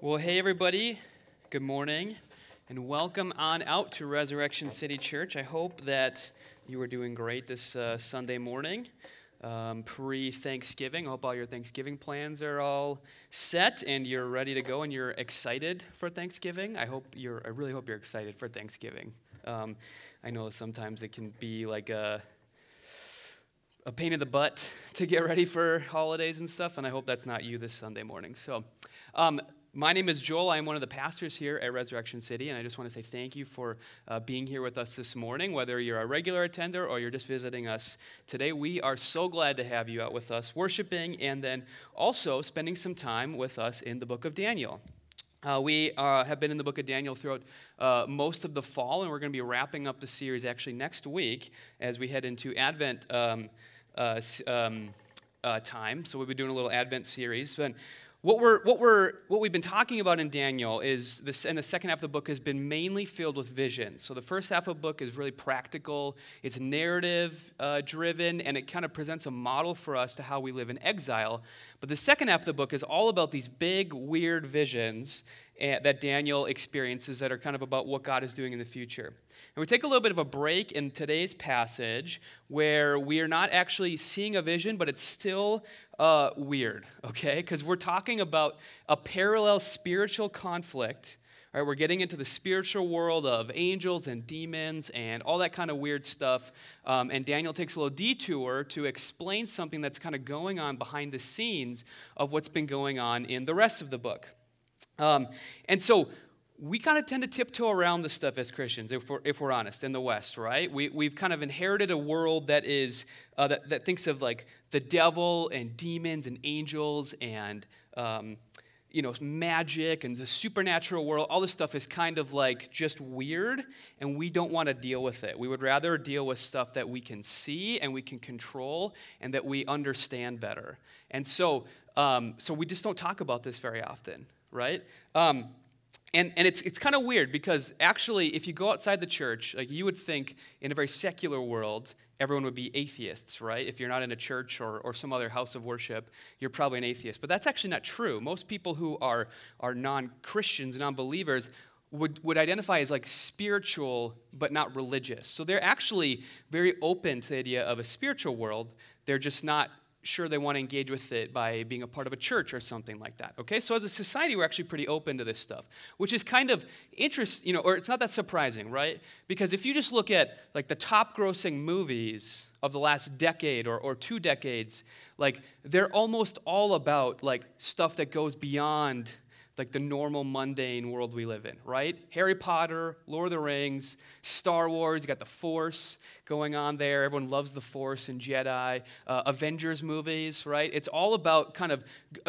Well, hey, everybody. Good morning, and welcome on out to Resurrection City Church. I hope that you are doing great this uh, Sunday morning, um, pre Thanksgiving. I hope all your Thanksgiving plans are all set and you're ready to go and you're excited for Thanksgiving. I hope you're, I really hope you're excited for Thanksgiving. Um, I know sometimes it can be like a, a pain in the butt to get ready for holidays and stuff, and I hope that's not you this Sunday morning. So, um, my name is Joel. I'm one of the pastors here at Resurrection City, and I just want to say thank you for uh, being here with us this morning. Whether you're a regular attender or you're just visiting us today, we are so glad to have you out with us, worshiping, and then also spending some time with us in the book of Daniel. Uh, we uh, have been in the book of Daniel throughout uh, most of the fall, and we're going to be wrapping up the series actually next week as we head into Advent um, uh, um, uh, time. So we'll be doing a little Advent series. But what, we're, what, we're, what we've been talking about in Daniel is this, and the second half of the book has been mainly filled with visions. So the first half of the book is really practical, it's narrative uh, driven, and it kind of presents a model for us to how we live in exile. But the second half of the book is all about these big, weird visions that Daniel experiences that are kind of about what God is doing in the future. And we take a little bit of a break in today's passage where we are not actually seeing a vision, but it's still uh, weird, okay? Because we're talking about a parallel spiritual conflict. All right, we're getting into the spiritual world of angels and demons and all that kind of weird stuff. Um, and Daniel takes a little detour to explain something that's kind of going on behind the scenes of what's been going on in the rest of the book. Um, and so we kind of tend to tiptoe around this stuff as Christians, if we're, if we're honest, in the West, right? We, we've kind of inherited a world that is, uh, that, that thinks of like the devil and demons and angels and, um, you know, magic and the supernatural world. All this stuff is kind of like just weird, and we don't want to deal with it. We would rather deal with stuff that we can see and we can control and that we understand better. And so, um, so we just don't talk about this very often, right? Um, and, and it's, it's kind of weird because actually, if you go outside the church, like you would think in a very secular world, everyone would be atheists, right? If you're not in a church or, or some other house of worship, you're probably an atheist. But that's actually not true. Most people who are, are non Christians, non believers, would, would identify as like spiritual but not religious. So they're actually very open to the idea of a spiritual world. They're just not sure they want to engage with it by being a part of a church or something like that. Okay, so as a society, we're actually pretty open to this stuff, which is kind of interesting, you know, or it's not that surprising, right? Because if you just look at like the top grossing movies of the last decade or, or two decades, like they're almost all about like stuff that goes beyond like the normal mundane world we live in, right? Harry Potter, Lord of the Rings, Star Wars, you got the Force going on there. Everyone loves the Force and Jedi. Uh, Avengers movies, right? It's all about kind of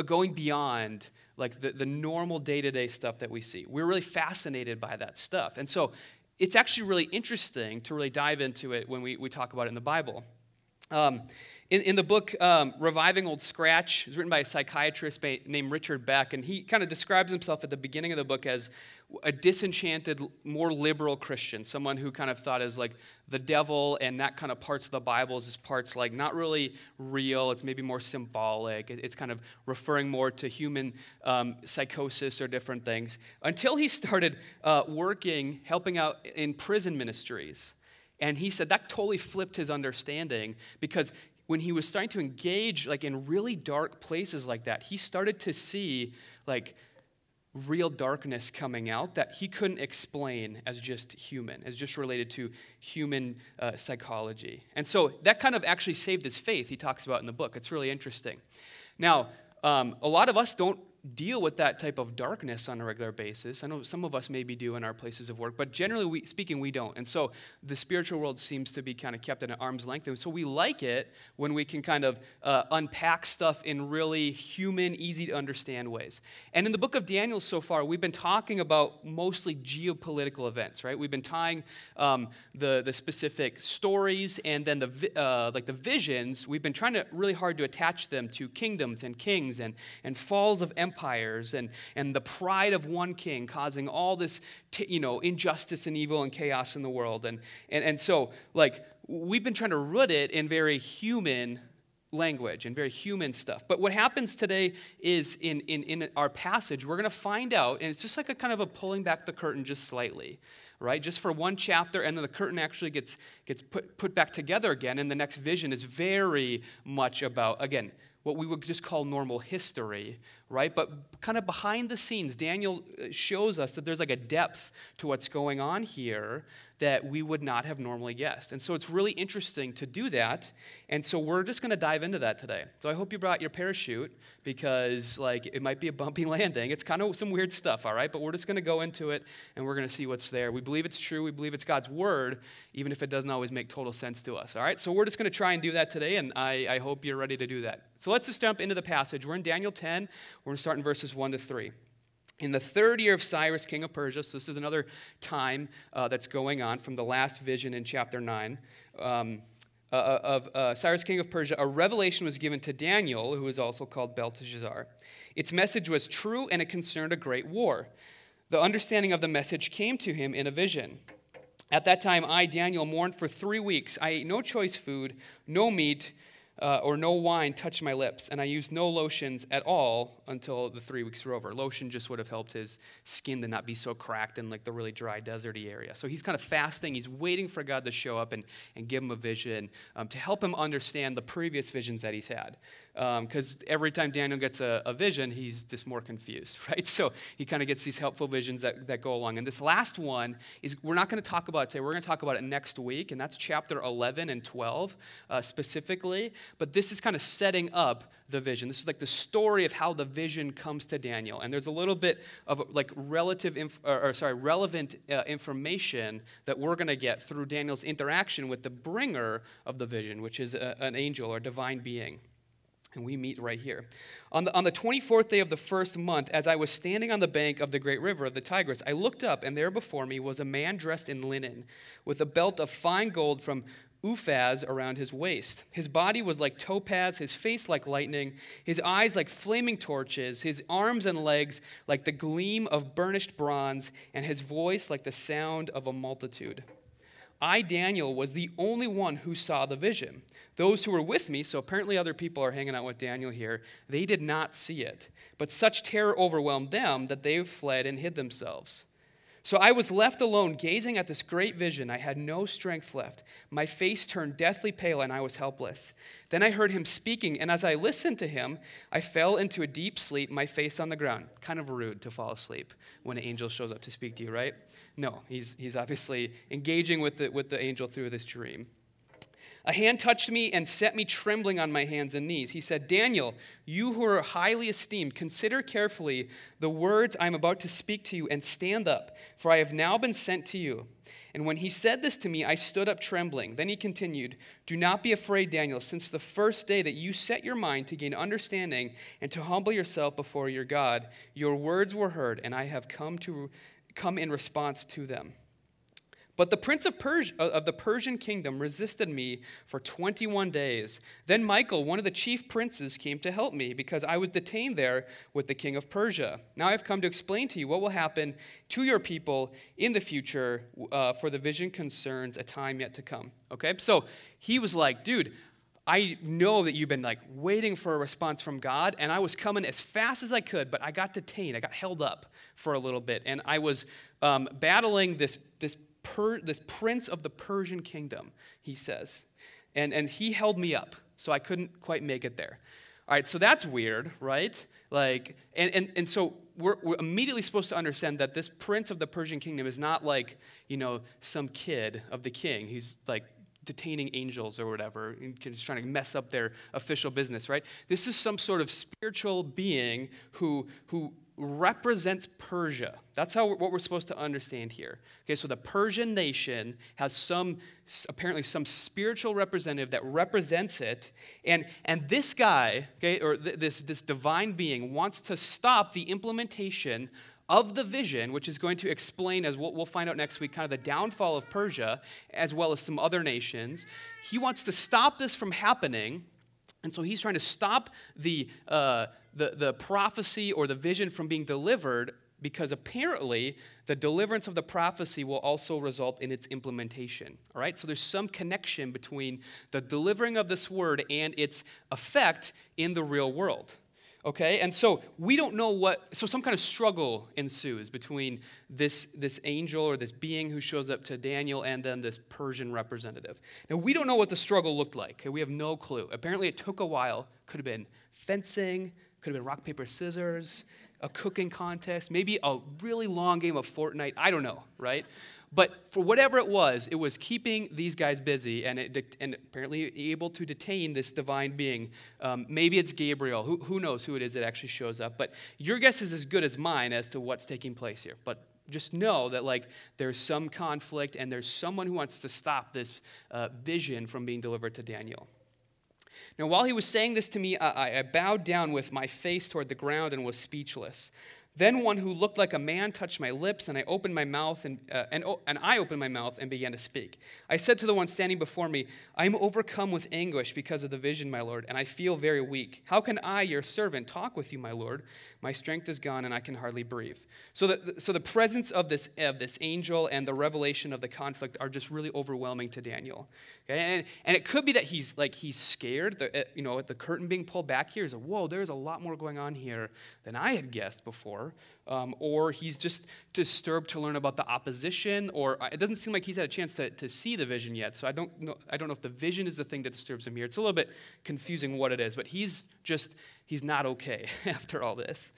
going beyond like the, the normal day to day stuff that we see. We're really fascinated by that stuff. And so it's actually really interesting to really dive into it when we, we talk about it in the Bible. Um, in, in the book um, Reviving Old Scratch, it was written by a psychiatrist named Richard Beck, and he kind of describes himself at the beginning of the book as a disenchanted, more liberal Christian, someone who kind of thought as like the devil and that kind of parts of the Bible is parts like not really real, it's maybe more symbolic, it's kind of referring more to human um, psychosis or different things, until he started uh, working, helping out in prison ministries. And he said that totally flipped his understanding because when he was starting to engage like in really dark places like that, he started to see like real darkness coming out that he couldn't explain as just human, as just related to human uh, psychology. And so that kind of actually saved his faith, he talks about in the book. It's really interesting. Now, um, a lot of us don't deal with that type of darkness on a regular basis. I know some of us maybe do in our places of work, but generally we, speaking, we don't. And so the spiritual world seems to be kind of kept at an arm's length. And so we like it when we can kind of uh, unpack stuff in really human, easy to understand ways. And in the book of Daniel so far, we've been talking about mostly geopolitical events, right? We've been tying um, the, the specific stories and then the, uh, like the visions. We've been trying to really hard to attach them to kingdoms and kings and, and falls of empires empires and, and the pride of one king causing all this t- you know injustice and evil and chaos in the world and, and, and so like we've been trying to root it in very human language and very human stuff. But what happens today is in, in, in our passage, we're going to find out, and it's just like a kind of a pulling back the curtain just slightly, right? Just for one chapter, and then the curtain actually gets, gets put, put back together again, and the next vision is very much about, again, what we would just call normal history, right? But kind of behind the scenes, Daniel uh, shows us that there's like a depth to what's going on here that we would not have normally guessed. And so it's really interesting to do that. And so we're just going to dive into that today. So I hope you brought your parachute because like it might be a bumpy landing. It's kind of some weird stuff, all right? But we're just going to go into it and we're going to see what's there. We believe it's true. We believe it's God's word, even if it doesn't always make total sense to us, all right? So we're just going to try and do that today, and I, I hope you're ready to do that. So let's just jump into the passage. We're in Daniel 10. We're going to start in verses 1 to 3. In the third year of Cyrus, king of Persia, so this is another time uh, that's going on from the last vision in chapter 9 um, uh, uh, of uh, Cyrus, king of Persia, a revelation was given to Daniel, who is also called Belteshazzar. Its message was true and it concerned a great war. The understanding of the message came to him in a vision. At that time, I, Daniel, mourned for three weeks. I ate no choice food, no meat, uh, or no wine touched my lips, and I used no lotions at all until the three weeks were over. Lotion just would have helped his skin to not be so cracked in like the really dry, deserty area. So he's kind of fasting. He's waiting for God to show up and, and give him a vision um, to help him understand the previous visions that he's had because um, every time Daniel gets a, a, vision, he's just more confused, right? So he kind of gets these helpful visions that, that go along. And this last one is, we're not going to talk about today. We're going to talk about it next week, and that's chapter 11 and 12 uh, specifically. But this is kind of setting up the vision. This is like the story of how the vision comes to Daniel. And there's a little bit of like relative, inf- or, or, sorry, relevant uh, information that we're going to get through Daniel's interaction with the bringer of the vision, which is a, an angel or divine being. And we meet right here. On the, on the 24th day of the first month, as I was standing on the bank of the great river of the Tigris, I looked up, and there before me was a man dressed in linen, with a belt of fine gold from Uphaz around his waist. His body was like topaz, his face like lightning, his eyes like flaming torches, his arms and legs like the gleam of burnished bronze, and his voice like the sound of a multitude. I, Daniel, was the only one who saw the vision. Those who were with me, so apparently other people are hanging out with Daniel here, they did not see it. But such terror overwhelmed them that they fled and hid themselves. So I was left alone, gazing at this great vision. I had no strength left. My face turned deathly pale, and I was helpless. Then I heard him speaking, and as I listened to him, I fell into a deep sleep, my face on the ground. Kind of rude to fall asleep when an angel shows up to speak to you, right? No, he's, he's obviously engaging with the, with the angel through this dream. A hand touched me and set me trembling on my hands and knees. He said, Daniel, you who are highly esteemed, consider carefully the words I am about to speak to you and stand up, for I have now been sent to you. And when he said this to me, I stood up trembling. Then he continued, Do not be afraid, Daniel, since the first day that you set your mind to gain understanding and to humble yourself before your God, your words were heard, and I have come to come in response to them. But the prince of, uh, of the Persian kingdom resisted me for 21 days. Then Michael, one of the chief princes, came to help me because I was detained there with the king of Persia. Now I've come to explain to you what will happen to your people in the future, uh, for the vision concerns a time yet to come. Okay? So he was like, dude, I know that you've been like waiting for a response from God, and I was coming as fast as I could, but I got detained. I got held up for a little bit, and I was um, battling this, this per, this prince of the Persian kingdom, he says. And, and he held me up, so I couldn't quite make it there. All right, so that's weird, right? Like, and, and, and so we're, we're immediately supposed to understand that this prince of the Persian kingdom is not like, you know, some kid of the king. He's like detaining angels or whatever, and just trying to mess up their official business, right? This is some sort of spiritual being who, who represents Persia. That's how what we're supposed to understand here. Okay, so the Persian nation has some apparently some spiritual representative that represents it, and and this guy, okay, or th- this this divine being wants to stop the implementation of the vision, which is going to explain, as we'll, we'll find out next week, kind of the downfall of Persia, as well as some other nations. He wants to stop this from happening, and so he's trying to stop the, uh, the, the prophecy or the vision from being delivered because apparently the deliverance of the prophecy will also result in its implementation. All right? So there's some connection between the delivering of this word and its effect in the real world. Okay? And so we don't know what, so some kind of struggle ensues between this, this angel or this being who shows up to Daniel and then this Persian representative. Now, we don't know what the struggle looked like. We have no clue. Apparently, it took a while. Could have been fencing, could have been rock, paper, scissors, a cooking contest, maybe a really long game of Fortnite. I don't know, right? But for whatever it was, it was keeping these guys busy and, it, and apparently able to detain this divine being. Um, maybe it's Gabriel. Who, who knows who it is that actually shows up? But your guess is as good as mine as to what's taking place here. But just know that like there's some conflict and there's someone who wants to stop this uh, vision from being delivered to Daniel. Now, while he was saying this to me, I, I bowed down with my face toward the ground and was speechless. Then one who looked like a man touched my lips, and I opened my mouth, and, uh, and, and I opened my mouth and began to speak. I said to the one standing before me, I am overcome with anguish because of the vision, my Lord, and I feel very weak. How can I, your servant, talk with you, my Lord? My strength is gone, and I can hardly breathe. So the, so the presence of this, of this angel and the revelation of the conflict are just really overwhelming to Daniel. Okay? And, and it could be that he's like he's scared. The, uh, you know, the curtain being pulled back here is, whoa, there's a lot more going on here than I had guessed before um, or he's just disturbed to learn about the opposition, or uh, it doesn't seem like he's had a chance to, to see the vision yet. So I don't, know, I don't know if the vision is the thing that disturbs him here. It's a little bit confusing what it is, but he's just, he's not okay after all this.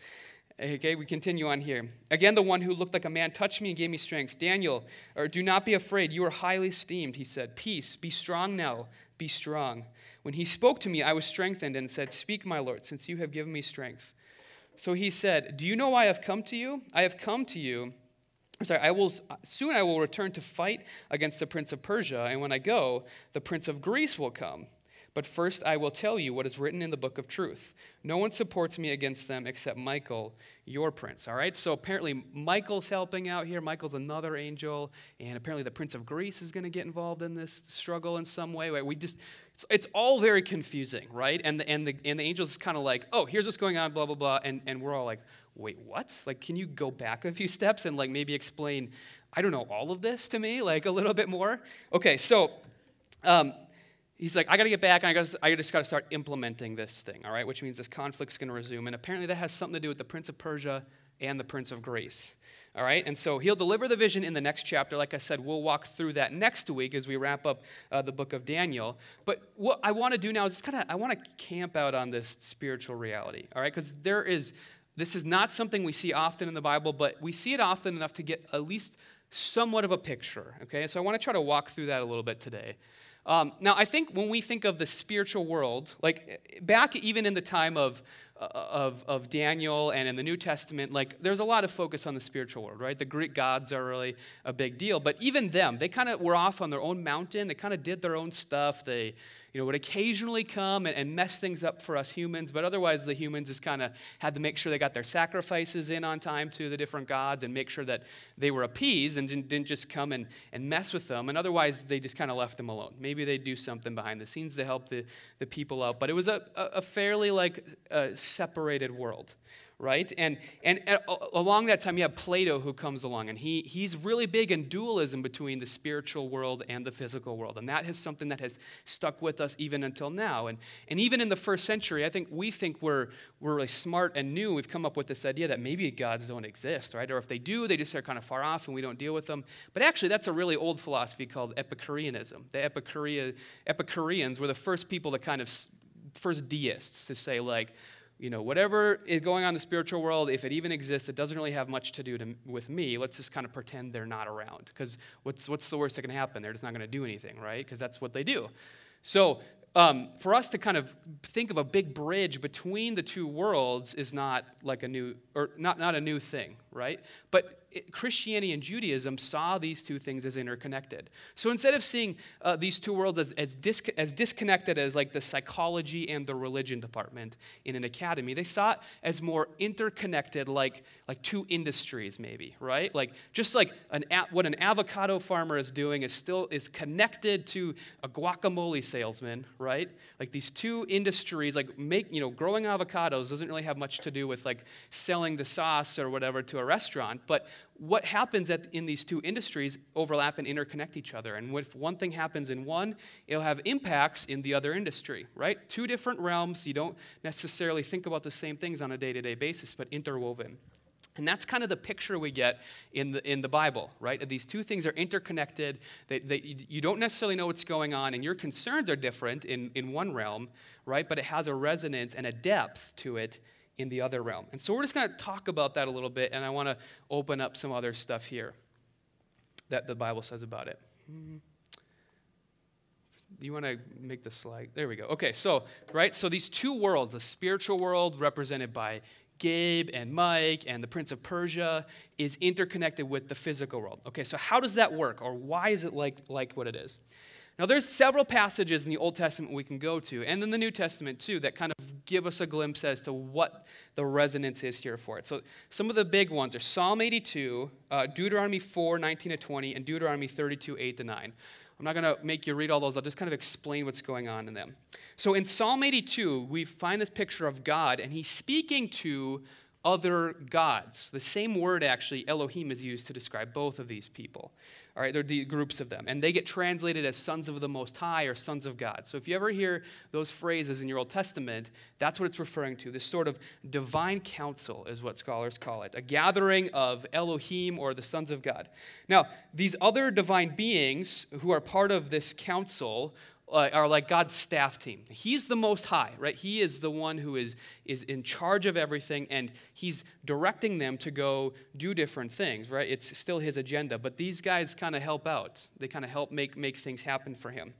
Okay, we continue on here. Again, the one who looked like a man touched me and gave me strength. Daniel, or do not be afraid. You are highly esteemed, he said. Peace, be strong now, be strong. When he spoke to me, I was strengthened and said, Speak, my Lord, since you have given me strength. So he said, Do you know why I have come to you? I have come to you. I'm Sorry, I will soon I will return to fight against the prince of Persia, and when I go, the prince of Greece will come. But first I will tell you what is written in the book of truth. No one supports me against them except Michael, your prince. All right? So apparently Michael's helping out here. Michael's another angel, and apparently the prince of Greece is going to get involved in this struggle in some way. We just it's, it's all very confusing, right? And the, and the, and the angel's kind of like, oh, here's what's going on, blah, blah, blah. And, and we're all like, wait, what? Like, can you go back a few steps and like maybe explain, I don't know, all of this to me, like a little bit more? Okay, so um, he's like, I got to get back, and I, gotta, I just got to start implementing this thing, all right? Which means this conflict's going to resume. And apparently that has something to do with the Prince of Persia and the Prince of Greece. All right, and so he'll deliver the vision in the next chapter. Like I said, we'll walk through that next week as we wrap up uh, the book of Daniel. But what I want to do now is just kind of I want to camp out on this spiritual reality. All right, because there is this is not something we see often in the Bible, but we see it often enough to get at least somewhat of a picture. Okay, so I want to try to walk through that a little bit today. Um, now, I think when we think of the spiritual world, like back even in the time of of, of Daniel and in the New Testament, like there's a lot of focus on the spiritual world, right? The Greek gods are really a big deal. But even them, they kind of were off on their own mountain. They kind of did their own stuff. They, you know, would occasionally come and, and mess things up for us humans, but otherwise the humans just kind of had to make sure they got their sacrifices in on time to the different gods and make sure that they were appeased and didn't, didn't just come and, and mess with them. And otherwise they just kind of left them alone. Maybe they'd do something behind the scenes to help the, the people out, but it was a, a fairly like separated world right? And, and along that time, you have Plato who comes along, and he, he's really big in dualism between the spiritual world and the physical world. And that is something that has stuck with us even until now. And, and even in the first century, I think we think we're, we're really smart and new. We've come up with this idea that maybe gods don't exist, right? Or if they do, they just are kind of far off and we don't deal with them. But actually, that's a really old philosophy called Epicureanism. The Epicurea, Epicureans were the first people to kind of first deists to say like you know, whatever is going on in the spiritual world, if it even exists, it doesn't really have much to do to, with me. Let's just kind of pretend they're not around. Because what's, what's the worst that can happen? They're just not going to do anything, right? Because that's what they do. So um, for us to kind of think of a big bridge between the two worlds is not like a new, or not, not a new thing, right? But Christianity and Judaism saw these two things as interconnected. So instead of seeing uh, these two worlds as, as, dis- as disconnected as like the psychology and the religion department in an academy, they saw it as more interconnected, like, like two industries, maybe, right? Like just like an, what an avocado farmer is doing is still is connected to a guacamole salesman, right? Like these two industries, like make, you know, growing avocados doesn't really have much to do with like selling the sauce or whatever to a restaurant, but what happens at, in these two industries overlap and interconnect each other. And if one thing happens in one, it'll have impacts in the other industry, right? Two different realms. You don't necessarily think about the same things on a day to day basis, but interwoven. And that's kind of the picture we get in the, in the Bible, right? These two things are interconnected. They, they, you don't necessarily know what's going on, and your concerns are different in, in one realm, right? But it has a resonance and a depth to it in the other realm. And so we're just going to talk about that a little bit, and I want to open up some other stuff here that the Bible says about it. You want to make the slide? There we go. Okay, so, right, so these two worlds, the spiritual world represented by Gabe and Mike and the Prince of Persia is interconnected with the physical world. Okay, so how does that work, or why is it like, like what it is? Now, there's several passages in the Old Testament we can go to, and in the New Testament too, that kind of give us a glimpse as to what the resonance is here for it. So, some of the big ones are Psalm 82, uh, Deuteronomy 4, 19 to 20, and Deuteronomy 32, 8 to 9. I'm not going to make you read all those, I'll just kind of explain what's going on in them. So, in Psalm 82, we find this picture of God, and he's speaking to other gods. The same word, actually, Elohim, is used to describe both of these people. All right, they're the groups of them. And they get translated as sons of the Most High or sons of God. So if you ever hear those phrases in your Old Testament, that's what it's referring to. This sort of divine council is what scholars call it a gathering of Elohim or the sons of God. Now, these other divine beings who are part of this council are like God's staff team. He's the most high, right? He is the one who is, is in charge of everything, and he's directing them to go do different things, right? It's still his agenda, but these guys kind of help out. They kind of help make, make things happen for him.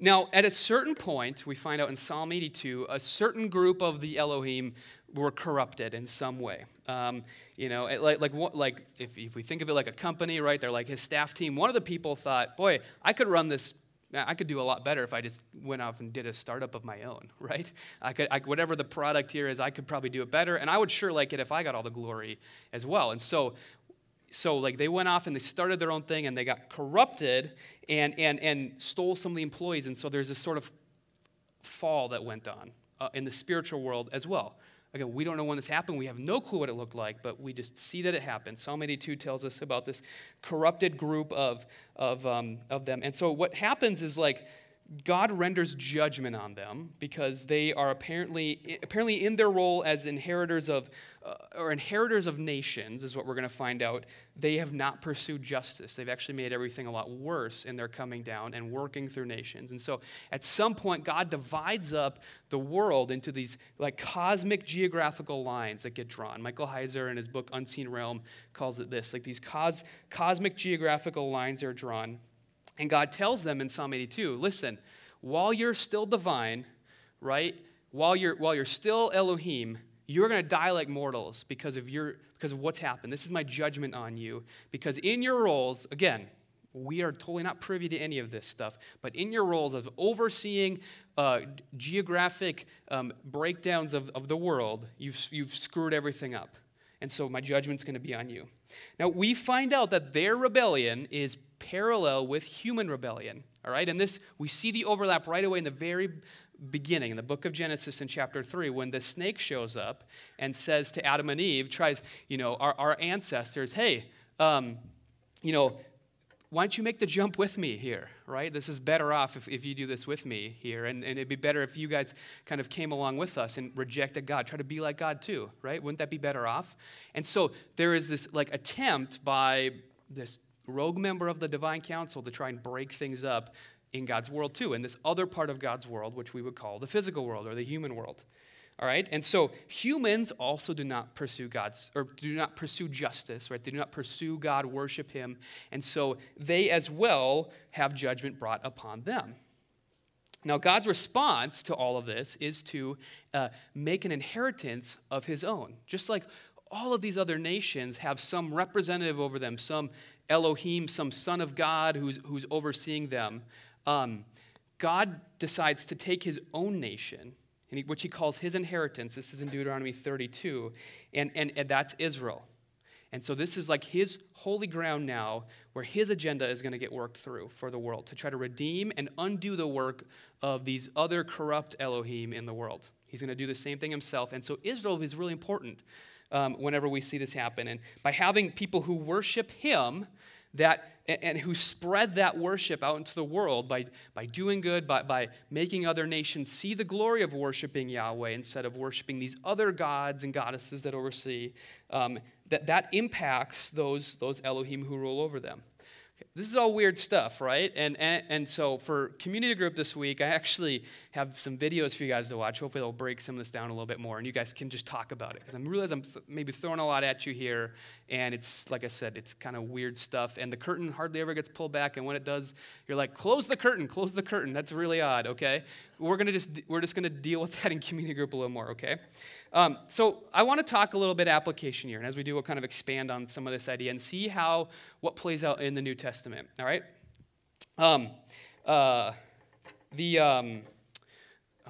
Now, at a certain point, we find out in Psalm 82, a certain group of the Elohim were corrupted in some way. Um, you know, like, like, like if, if we think of it like a company, right? They're like his staff team. One of the people thought, boy, I could run this I could do a lot better if I just went off and did a startup of my own, right? I could, I, whatever the product here is, I could probably do it better, and I would sure like it if I got all the glory as well. And so, so like they went off and they started their own thing, and they got corrupted and and and stole some of the employees, and so there's this sort of fall that went on uh, in the spiritual world as well. Again, we don't know when this happened. We have no clue what it looked like, but we just see that it happened. Psalm 82 tells us about this corrupted group of, of, um, of them. And so what happens is like God renders judgment on them because they are apparently, apparently in their role as inheritors of, uh, or inheritors of nations, is what we're going to find out. They have not pursued justice. They've actually made everything a lot worse in their coming down and working through nations. And so at some point, God divides up the world into these like cosmic geographical lines that get drawn. Michael Heiser, in his book Unseen Realm, calls it this like these cos- cosmic geographical lines are drawn. And God tells them in Psalm 82 listen, while you're still divine, right? While you're, while you're still Elohim, you're going to die like mortals because of, your, because of what's happened. This is my judgment on you. Because in your roles, again, we are totally not privy to any of this stuff, but in your roles of overseeing uh, geographic um, breakdowns of, of the world, you've, you've screwed everything up. And so my judgment's going to be on you. Now, we find out that their rebellion is parallel with human rebellion. All right? And this, we see the overlap right away in the very beginning, in the book of Genesis in chapter 3, when the snake shows up and says to Adam and Eve, tries, you know, our, our ancestors, hey, um, you know, why don't you make the jump with me here, right? This is better off if, if you do this with me here. And, and it'd be better if you guys kind of came along with us and rejected God. Try to be like God too, right? Wouldn't that be better off? And so there is this like attempt by this rogue member of the divine council to try and break things up in God's world too, in this other part of God's world, which we would call the physical world or the human world. All right? And so humans also do not pursue God's, or do not pursue justice, right? They do not pursue God, worship Him. And so they as well have judgment brought upon them. Now, God's response to all of this is to uh, make an inheritance of His own. Just like all of these other nations have some representative over them, some Elohim, some son of God who's, who's overseeing them. Um, God decides to take his own nation, which he calls his inheritance. This is in Deuteronomy 32, and, and, and that's Israel. And so this is like his holy ground now where his agenda is going to get worked through for the world to try to redeem and undo the work of these other corrupt Elohim in the world. He's going to do the same thing himself. And so Israel is really important um, whenever we see this happen. And by having people who worship him, that and who spread that worship out into the world by, by doing good, by, by making other nations see the glory of worshiping Yahweh instead of worshiping these other gods and goddesses that oversee, um, that, that impacts those, those Elohim who rule over them. This is all weird stuff, right? And, and, and so for community group this week, I actually have some videos for you guys to watch. Hopefully, they'll break some of this down a little bit more, and you guys can just talk about it. Because I'm realize I'm th- maybe throwing a lot at you here, and it's like I said, it's kind of weird stuff. And the curtain hardly ever gets pulled back, and when it does, you're like, close the curtain, close the curtain. That's really odd. Okay, we're gonna just we're just gonna deal with that in community group a little more. Okay. Um, so I want to talk a little bit application here, and as we do, we'll kind of expand on some of this idea and see how what plays out in the New Testament. All right. Um, uh, the um,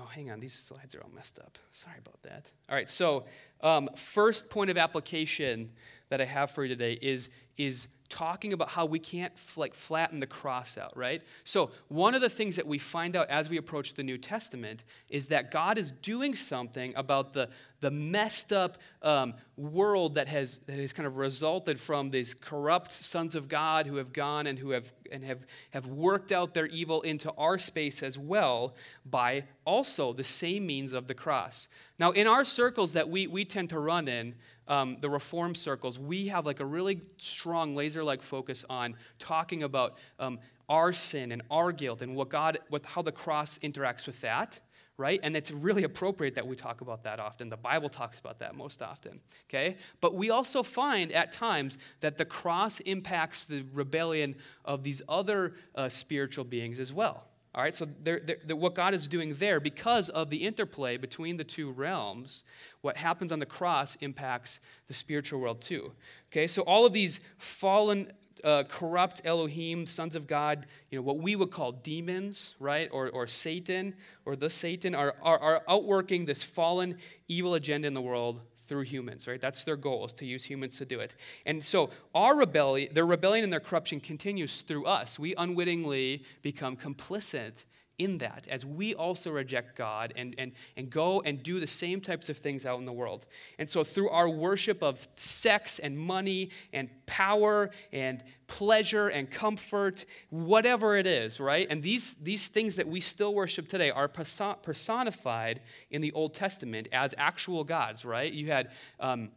oh, hang on, these slides are all messed up. Sorry about that. All right. So um, first point of application that I have for you today is is talking about how we can't like flatten the cross out, right? So, one of the things that we find out as we approach the New Testament is that God is doing something about the, the messed up um, world that has, that has kind of resulted from these corrupt sons of God who have gone and who have, and have, have worked out their evil into our space as well by also the same means of the cross. Now, in our circles that we, we tend to run in, um, the reform circles, we have like a really strong laser like focus on talking about um, our sin and our guilt and what God, what, how the cross interacts with that, right? And it's really appropriate that we talk about that often. The Bible talks about that most often, okay? But we also find at times that the cross impacts the rebellion of these other uh, spiritual beings as well. All right, so they're, they're, what God is doing there, because of the interplay between the two realms, what happens on the cross impacts the spiritual world too. Okay, so all of these fallen, uh, corrupt Elohim, sons of God, you know, what we would call demons, right, or, or Satan, or the Satan, are, are, are outworking this fallen, evil agenda in the world through humans, right? That's their goal, is to use humans to do it. And so our rebellion, their rebellion and their corruption continues through us. We unwittingly become complicit in that as we also reject God and, and, and go and do the same types of things out in the world. And so, through our worship of sex and money and power and pleasure and comfort, whatever it is, right? And these, these things that we still worship today are personified in the Old Testament as actual gods, right? You had. Um,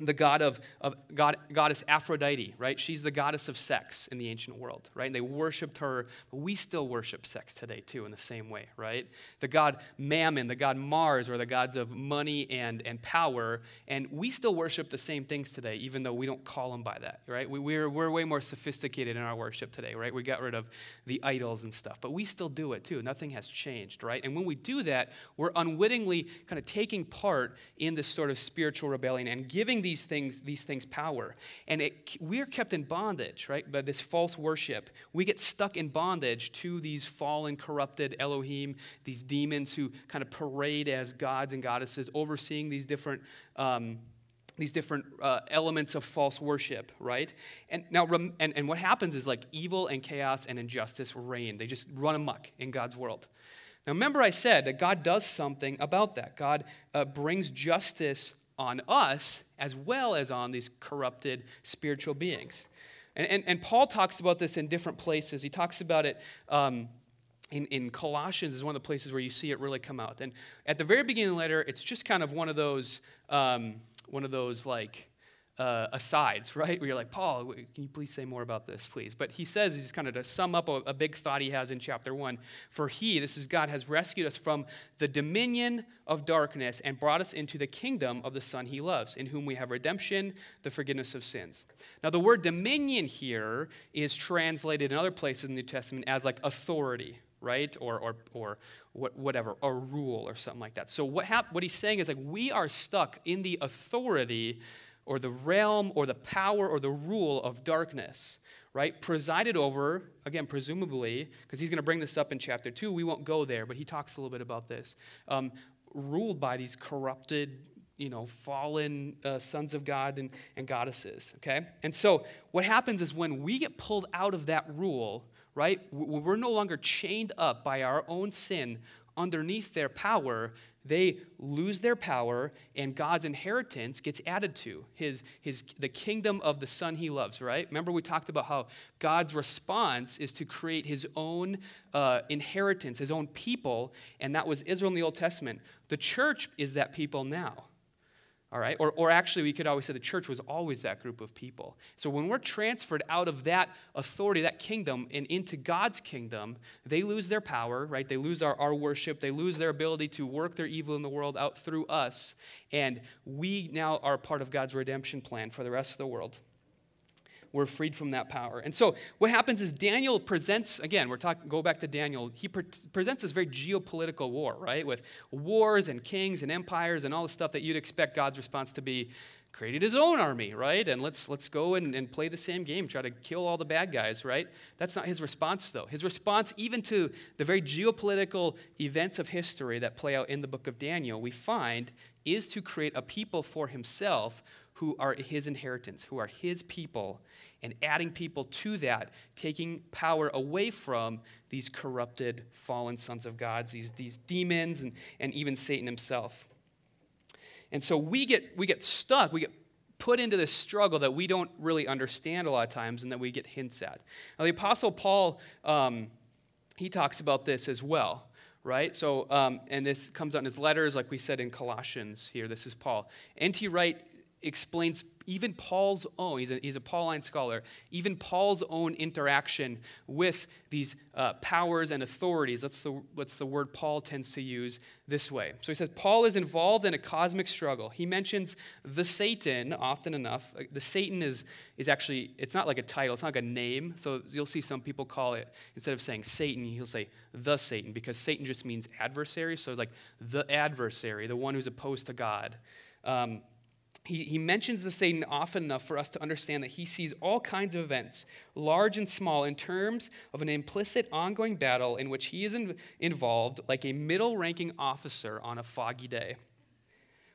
the god of, of god, goddess aphrodite right? She's the goddess of sex in the ancient world right? And they worshiped her but we still worship sex today too in the same way right? The god mammon the god mars or the gods of money and, and power and we still worship the same things today even though we don't call them by that right? We, we're, we're way more sophisticated in our worship today right? We got rid of the idols and stuff but we still do it too. Nothing has changed right? And when we do that we're unwittingly kind of taking part in this sort of spiritual rebellion and giving these things, these things power. And it, we're kept in bondage, right, by this false worship. We get stuck in bondage to these fallen, corrupted Elohim, these demons who kind of parade as gods and goddesses, overseeing these different. Um, these different uh, elements of false worship, right? And now, and, and what happens is like evil and chaos and injustice reign. They just run amok in God's world. Now, remember, I said that God does something about that. God uh, brings justice on us as well as on these corrupted spiritual beings. And, and, and Paul talks about this in different places. He talks about it um, in, in Colossians, is one of the places where you see it really come out. And at the very beginning of the letter, it's just kind of one of those, um, one of those like, uh, asides, right? Where you're like, Paul, can you please say more about this, please? But he says, he's kind of to sum up a, a, big thought he has in chapter one. For he, this is God, has rescued us from the dominion of darkness and brought us into the kingdom of the Son he loves, in whom we have redemption, the forgiveness of sins. Now, the word dominion here is translated in other places in the New Testament as like authority, right? Or, or, or whatever, a rule or something like that. So, what, hap- what he's saying is like we are stuck in the authority or the realm or the power or the rule of darkness, right? Presided over, again, presumably, because he's going to bring this up in chapter 2. We won't go there, but he talks a little bit about this. Um, ruled by these corrupted, you know, fallen uh, sons of God and, and goddesses, okay? And so what happens is when we get pulled out of that rule, right, we're no longer chained up by our own sin underneath their power, they lose their power and God's inheritance gets added to his, his the kingdom of the son he loves, right? Remember we talked about how God's response is to create his own uh, inheritance, his own people, and that was Israel in the Old Testament. The church is that people now. All right? Or, or actually, we could always say the church was always that group of people. So when we're transferred out of that authority, that kingdom, and into God's kingdom, they lose their power, right? They lose our, our worship. They lose their ability to work their evil in the world out through us. And we now are part of God's redemption plan for the rest of the world we're freed from that power. And so what happens is Daniel presents, again, we're talking, go back to Daniel, he pre- presents this very geopolitical war, right? With wars and kings and empires and all the stuff that you'd expect God's response to be created his own army, right? And let's, let's go and, and play the same game, try to kill all the bad guys, right? That's not his response, though. His response, even to the very geopolitical events of history that play out in the book of Daniel, we find is to create a people for himself who are his inheritance, who are his people, and adding people to that, taking power away from these corrupted, fallen sons of gods, these, these demons, and, and even Satan himself. And so we get, we get stuck, we get put into this struggle that we don't really understand a lot of times and that we get hints at. Now, the Apostle Paul, um, he talks about this as well right? So, um, and this comes out in his letters, like we said in Colossians here. This is Paul. N.T. Wright explains even Paul's own, he's a, he's a Pauline scholar, even Paul's own interaction with these uh, powers and authorities. That's the, what's the word Paul tends to use this way. So he says, Paul is involved in a cosmic struggle. He mentions the Satan often enough. The Satan is, is actually, it's not like a title, it's not like a name. So you'll see some people call it, instead of saying Satan, he'll say the Satan, because Satan just means adversary. So it's like the adversary, the one who's opposed to God. Um, he, he mentions the Satan often enough for us to understand that he sees all kinds of events, large and small, in terms of an implicit ongoing battle in which he is in, involved like a middle ranking officer on a foggy day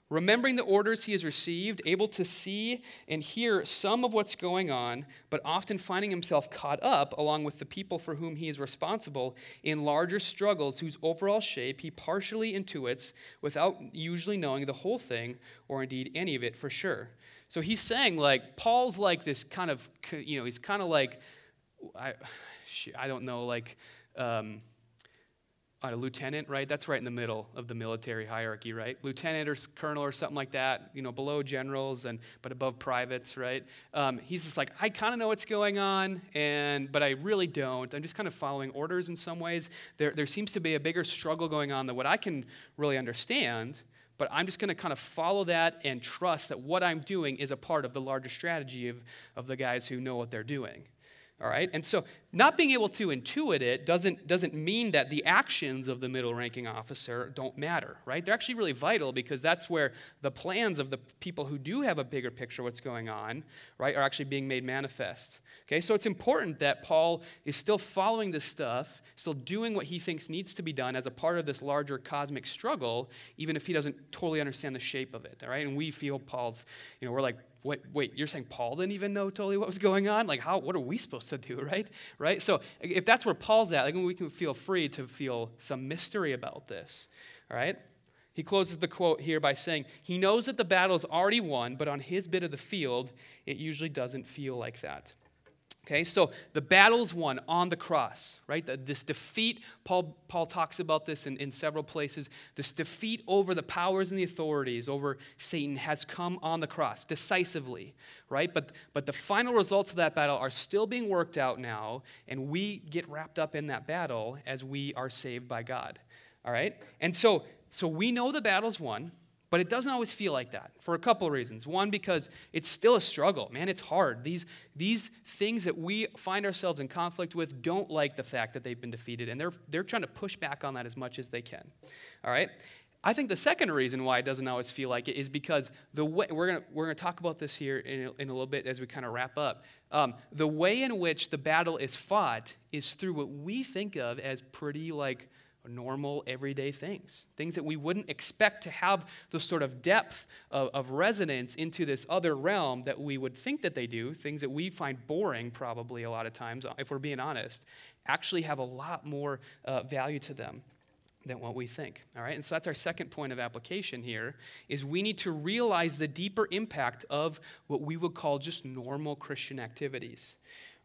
remembering the orders he has received, able to see and hear some of what's going on, but often finding himself caught up, along with the people for whom he is responsible, in larger struggles whose overall shape he partially intuits without usually knowing the whole thing or indeed any of it for sure. So he's saying, like, Paul's like this kind of, you know, he's kind of like, I, I don't know, like, um, a lieutenant, right? That's right in the middle of the military hierarchy, right? Lieutenant or colonel or something like that, you know, below generals and but above privates, right? Um, he's just like, I kind of know what's going on, and but I really don't. I'm just kind of following orders in some ways. There, there seems to be a bigger struggle going on than what I can really understand. But I'm just going to kind of follow that and trust that what I'm doing is a part of the larger strategy of, of the guys who know what they're doing. All right? And so not being able to intuit it doesn't, doesn't mean that the actions of the middle ranking officer don't matter, right? They're actually really vital because that's where the plans of the people who do have a bigger picture of what's going on, right, are actually being made manifest. Okay, so it's important that Paul is still following this stuff, still doing what he thinks needs to be done as a part of this larger cosmic struggle, even if he doesn't totally understand the shape of it, all right? And we feel Paul's, you know, we're like, wait, wait, you're saying Paul didn't even know totally what was going on? Like, how, what are we supposed to do, right? Right? So if that's where Paul's at, like, we can feel free to feel some mystery about this, all right? He closes the quote here by saying, He knows that the battle is already won, but on his bit of the field, it usually doesn't feel like that. Okay, so the battle's won on the cross, right? This defeat, Paul, Paul talks about this in, in several places. This defeat over the powers and the authorities, over Satan, has come on the cross decisively, right? But, but the final results of that battle are still being worked out now, and we get wrapped up in that battle as we are saved by God, all right? And so, so we know the battle's won. But it doesn't always feel like that for a couple of reasons. One, because it's still a struggle. Man, it's hard. These, these things that we find ourselves in conflict with don't like the fact that they've been defeated, and they're, they're trying to push back on that as much as they can. All right? I think the second reason why it doesn't always feel like it is because the way we're gonna we're gonna talk about this here in a, in a little bit as we kind of wrap up. Um, the way in which the battle is fought is through what we think of as pretty like normal everyday things, things that we wouldn't expect to have the sort of depth of, of resonance into this other realm that we would think that they do. Things that we find boring probably a lot of times, if we're being honest, actually have a lot more uh, value to them than what we think all right? And so that's our second point of application here is we need to realize the deeper impact of what we would call just normal christian activities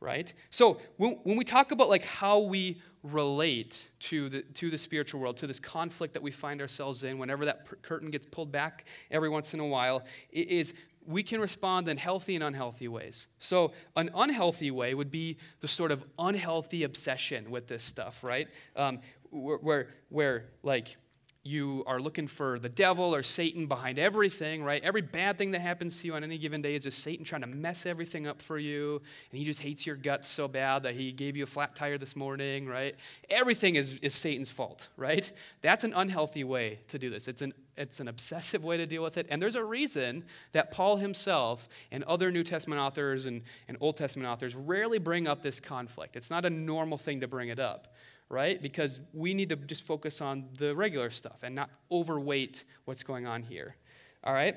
right? So when, when we talk about like how we relate to the to the spiritual world to this conflict that we find ourselves in whenever that curtain gets pulled back every once in a while is we can respond in healthy and unhealthy ways. So, an unhealthy way would be the sort of unhealthy obsession with this stuff, right? Um, where, where, where like you are looking for the devil or Satan behind everything, right? Every bad thing that happens to you on any given day is just Satan trying to mess everything up for you. And he just hates your guts so bad that he gave you a flat tire this morning, right? Everything is, is Satan's fault, right? That's an unhealthy way to do this. It's an, it's an obsessive way to deal with it. And there's a reason that Paul himself and other New Testament authors and, and Old Testament authors rarely bring up this conflict. It's not a normal thing to bring it up right? Because we need to just focus on the regular stuff and not overweight what's going on here, all right?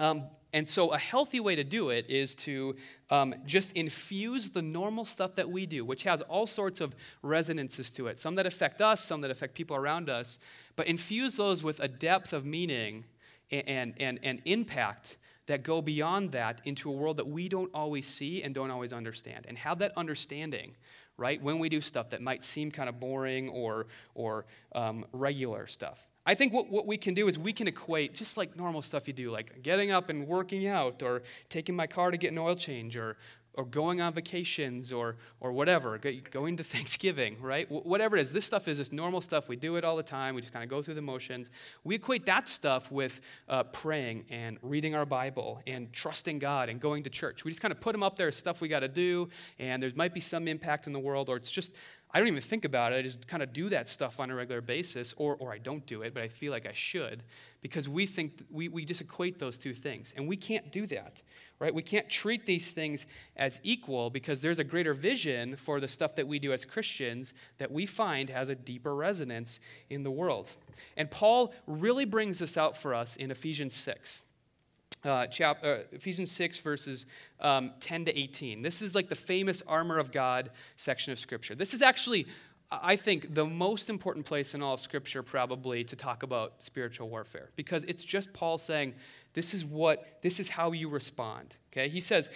Um, and so, a healthy way to do it is to um, just infuse the normal stuff that we do, which has all sorts of resonances to it, some that affect us, some that affect people around us, but infuse those with a depth of meaning and, and, and impact that go beyond that into a world that we don't always see and don't always understand. And have that understanding right? When we do stuff that might seem kind of boring or, or um, regular stuff. I think what, what we can do is we can equate just like normal stuff you do, like getting up and working out, or taking my car to get an oil change, or, or going on vacations or, or whatever, going to Thanksgiving, right? Whatever it is, this stuff is just normal stuff. We do it all the time. We just kind of go through the motions. We equate that stuff with uh, praying and reading our Bible and trusting God and going to church. We just kind of put them up there as stuff we got to do, and there might be some impact in the world, or it's just I don't even think about it. I just kind of do that stuff on a regular basis, or, or I don't do it, but I feel like I should, because we think we, we just equate those two things. And we can't do that, right? We can't treat these things as equal because there's a greater vision for the stuff that we do as Christians that we find has a deeper resonance in the world. And Paul really brings this out for us in Ephesians 6 uh, uh, Ephesians 6, verses um, 10 to 18. This is like the famous armor of God section of Scripture. This is actually, I think, the most important place in all of Scripture, probably, to talk about spiritual warfare because it's just Paul saying, this is what, this is how you respond. Okay? He says,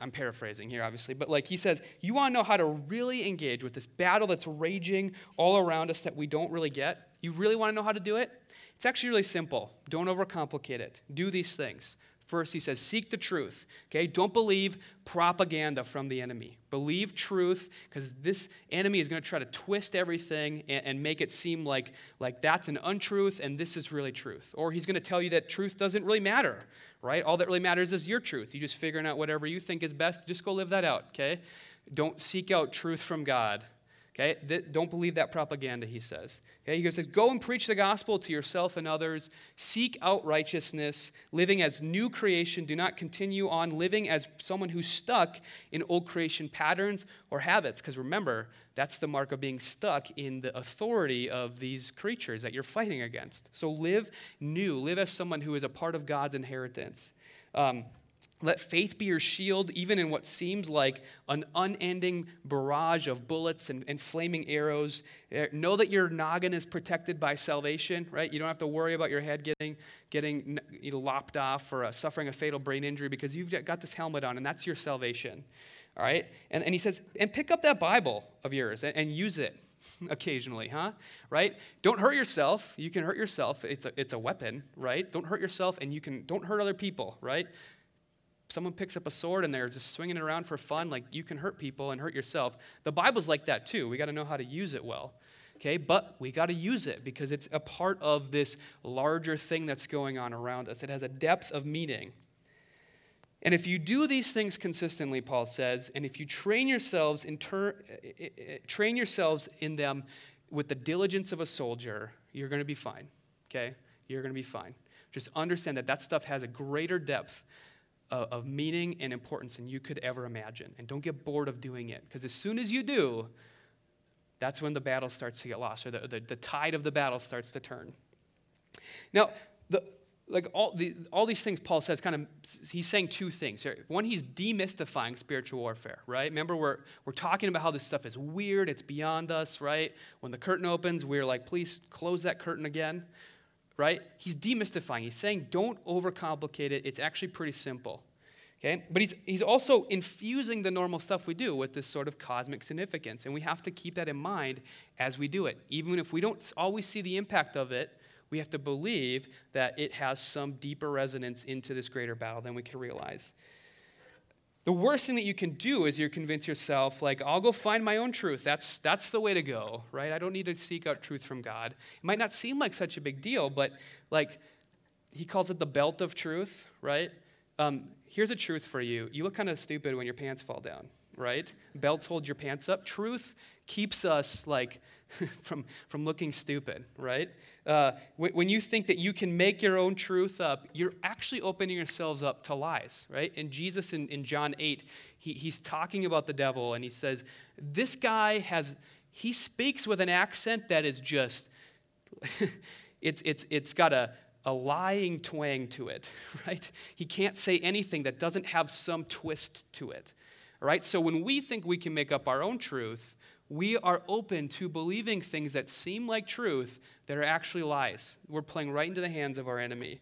I'm paraphrasing here, obviously, but like he says, you want to know how to really engage with this battle that's raging all around us that we don't really get? You really want to know how to do it? It's actually really simple. Don't overcomplicate it. Do these things. First, he says, seek the truth. Okay? Don't believe propaganda from the enemy. Believe truth, because this enemy is going to try to twist everything and, and, make it seem like, like that's an untruth and this is really truth. Or he's going to tell you that truth doesn't really matter, right? All that really matters is your truth. You just figuring out whatever you think is best, just go live that out, okay? Don't seek out truth from God. Okay? Don't believe that propaganda, he says. Okay? He says, Go and preach the gospel to yourself and others. Seek out righteousness, living as new creation. Do not continue on living as someone who's stuck in old creation patterns or habits. Because remember, that's the mark of being stuck in the authority of these creatures that you're fighting against. So live new. Live as someone who is a part of God's inheritance. Um, let faith be your shield, even in what seems like an unending barrage of bullets and, and, flaming arrows. Eh, know that your noggin is protected by salvation, right? You don't have to worry about your head getting, getting you know, lopped off or uh, suffering a fatal brain injury because you've got this helmet on, and that's your salvation, all right? And, and he says, and pick up that Bible of yours and, and use it occasionally, huh? Right? Don't hurt yourself. You can hurt yourself. It's a, it's a weapon, right? Don't hurt yourself, and you can don't hurt other people, right? Someone picks up a sword and they're just swinging it around for fun, like you can hurt people and hurt yourself. The Bible's like that too. We got to know how to use it well. Okay, but we got to use it because it's a part of this larger thing that's going on around us. It has a depth of meaning. And if you do these things consistently, Paul says, and if you train yourselves in ter- train yourselves in them with the diligence of a soldier, you're going to be fine. okay? You're going to be fine. Just understand that that stuff has a greater depth of, meaning and importance than you could ever imagine. And don't get bored of doing it, because as soon as you do, that's when the battle starts to get lost, or the, the, the tide of the battle starts to turn. Now, the, like all, the, all these things Paul says, kind of, he's saying two things. One, he's demystifying spiritual warfare, right? Remember, we're, we're talking about how this stuff is weird, it's beyond us, right? When the curtain opens, we're like, please close that curtain again, right? He's demystifying. He's saying, don't overcomplicate it. It's actually pretty simple. Okay? But he's, he's also infusing the normal stuff we do with this sort of cosmic significance. And we have to keep that in mind as we do it. Even if we don't always see the impact of it, we have to believe that it has some deeper resonance into this greater battle than we can realize. The worst thing that you can do is you convince yourself, like, I'll go find my own truth. That's, that's the way to go, right? I don't need to seek out truth from God. It might not seem like such a big deal, but like, he calls it the belt of truth, right? Um, here's a truth for you. You look kind of stupid when your pants fall down, right? Belts hold your pants up. Truth keeps us, like, from, from looking stupid, right? Uh, when, when you think that you can make your own truth up, you're actually opening yourselves up to lies, right? And Jesus in, in John 8, he, he's talking about the devil and he says, This guy has, he speaks with an accent that is just, it's, it's, it's got a, a lying twang to it, right? He can't say anything that doesn't have some twist to it, right? So when we think we can make up our own truth, we are open to believing things that seem like truth that are actually lies. We're playing right into the hands of our enemy.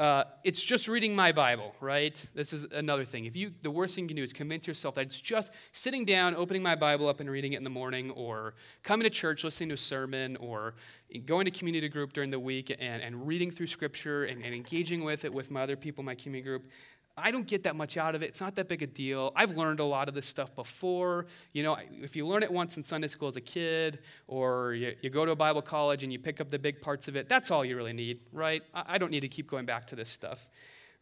Uh, it's just reading my Bible, right? This is another thing. If you, the worst thing you can do is convince yourself that it's just sitting down, opening my Bible up, and reading it in the morning, or coming to church, listening to a sermon, or going to community group during the week and, and reading through Scripture and, and engaging with it with my other people in my community group. I don't get that much out of it. It's not that big a deal. I've learned a lot of this stuff before. You know, if you learn it once in Sunday school as a kid, or you, you go to a Bible college and you pick up the big parts of it, that's all you really need, right? I, don't need to keep going back to this stuff,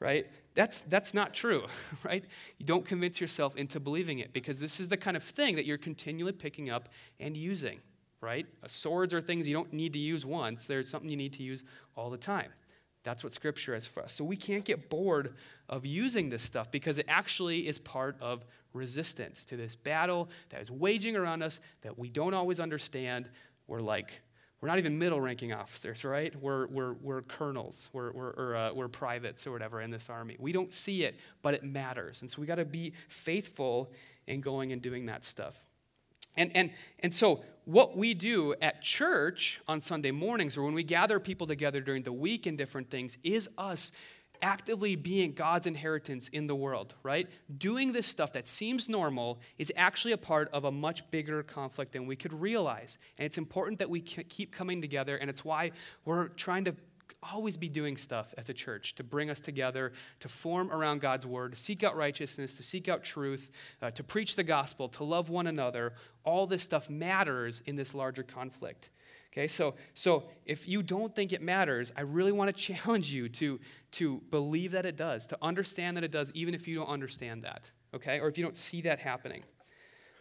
right? That's, that's not true, right? You don't convince yourself into believing it because this is the kind of thing that you're continually picking up and using, right? Uh, swords are things you don't need to use once, they're something you need to use all the time. That's what Scripture is for us. So we can't get bored of using this stuff because it actually is part of resistance to this battle that is waging around us that we don't always understand. We're like, we're not even middle ranking officers, right? We're, we're, we're colonels, we're, we're, or, uh, we're privates or whatever in this army. We don't see it, but it matters. And so we got to be faithful in going and doing that stuff. And, and, and so, what we do at church on Sunday mornings or when we gather people together during the week and different things is us actively being God's inheritance in the world, right? Doing this stuff that seems normal is actually a part of a much bigger conflict than we could realize. And it's important that we keep coming together, and it's why we're trying to always be doing stuff as a church to bring us together, to form around God's word, to seek out righteousness, to seek out truth, uh, to preach the gospel, to love one another. All this stuff matters in this larger conflict. Okay, so, so if you don't think it matters, I really want to challenge you to, to believe that it does, to understand that it does, even if you don't understand that, okay, or if you don't see that happening.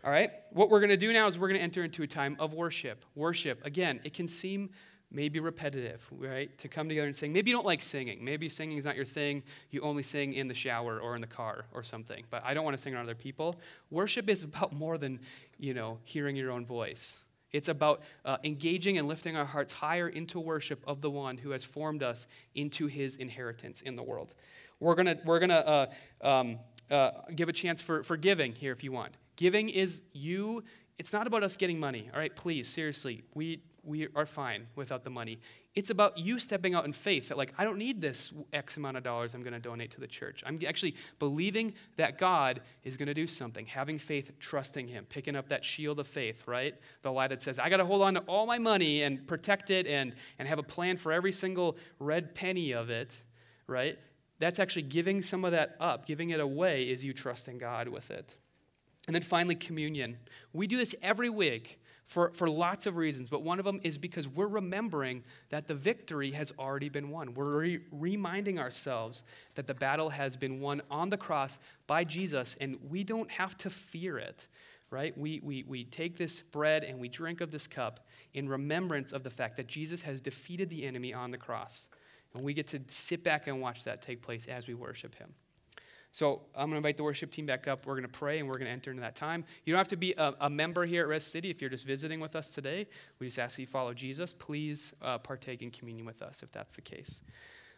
All right, what we're going to do now is we're going to enter into a time of worship. Worship, again, it can seem maybe repetitive, right? To come together and sing. Maybe you don't like singing. Maybe singing is not your thing. You only sing in the shower or in the car or something. But I don't want to sing around other people. Worship is about more than, you know, hearing your own voice. It's about uh, engaging and lifting our hearts higher into worship of the one who has formed us into his inheritance in the world. We're going to we're gonna, uh, um, uh, give a chance for, for giving here if you want. Giving is you, it's not about us getting money, all right? Please, seriously, we, we are fine without the money. It's about you stepping out in faith that, like, I don't need this X amount of dollars I'm going to donate to the church. I'm actually believing that God is going to do something, having faith, trusting Him, picking up that shield of faith, right? The lie that says, I got to hold on to all my money and protect it and, and have a plan for every single red penny of it, right? That's actually giving some of that up, giving it away is you trusting God with it. And then finally, communion. We do this every week for, for lots of reasons, but one of them is because we're remembering that the victory has already been won. We're re- reminding ourselves that the battle has been won on the cross by Jesus, and we don't have to fear it. right? We, we, we take this bread and we drink of this cup in remembrance of the fact that Jesus has defeated the enemy on the cross. And we get to sit back and watch that take place as we worship him. So I'm going to invite the worship team back up. We're going to pray and we're going to enter into that time. You don't have to be a, a member here at Res City if you're just visiting with us today. We just ask that you follow Jesus. Please uh, partake in communion with us if that's the case.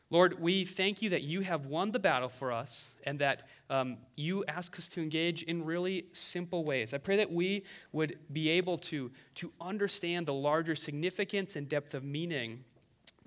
Lord, we thank you that you have won the battle for us and that um, you ask us to engage in really simple ways. I pray that we would be able to, to understand the larger significance and depth of meaning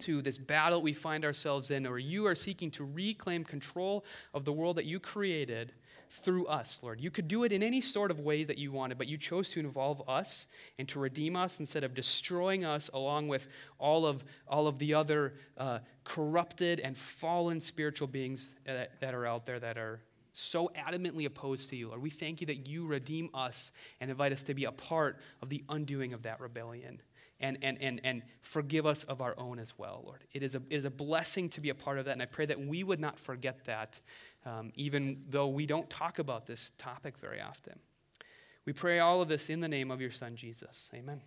to this battle we find ourselves in, or you are seeking to reclaim control of the world that you created through us, Lord. You could do it in any sort of way that you wanted, but you chose to involve us and to redeem us instead of destroying us along with all of, all of the other uh, corrupted and fallen spiritual beings that, that are out there that are so adamantly opposed to you, Lord. We thank you that you redeem us and invite us to be a part of the undoing of that rebellion and, and, and, and forgive us of our own as well, Lord. It is, a, it is a blessing to be a part of that, and I pray that we would not forget that, um, even though we don't talk about this topic very often. We pray all of this in the name of your Son, Jesus. Amen.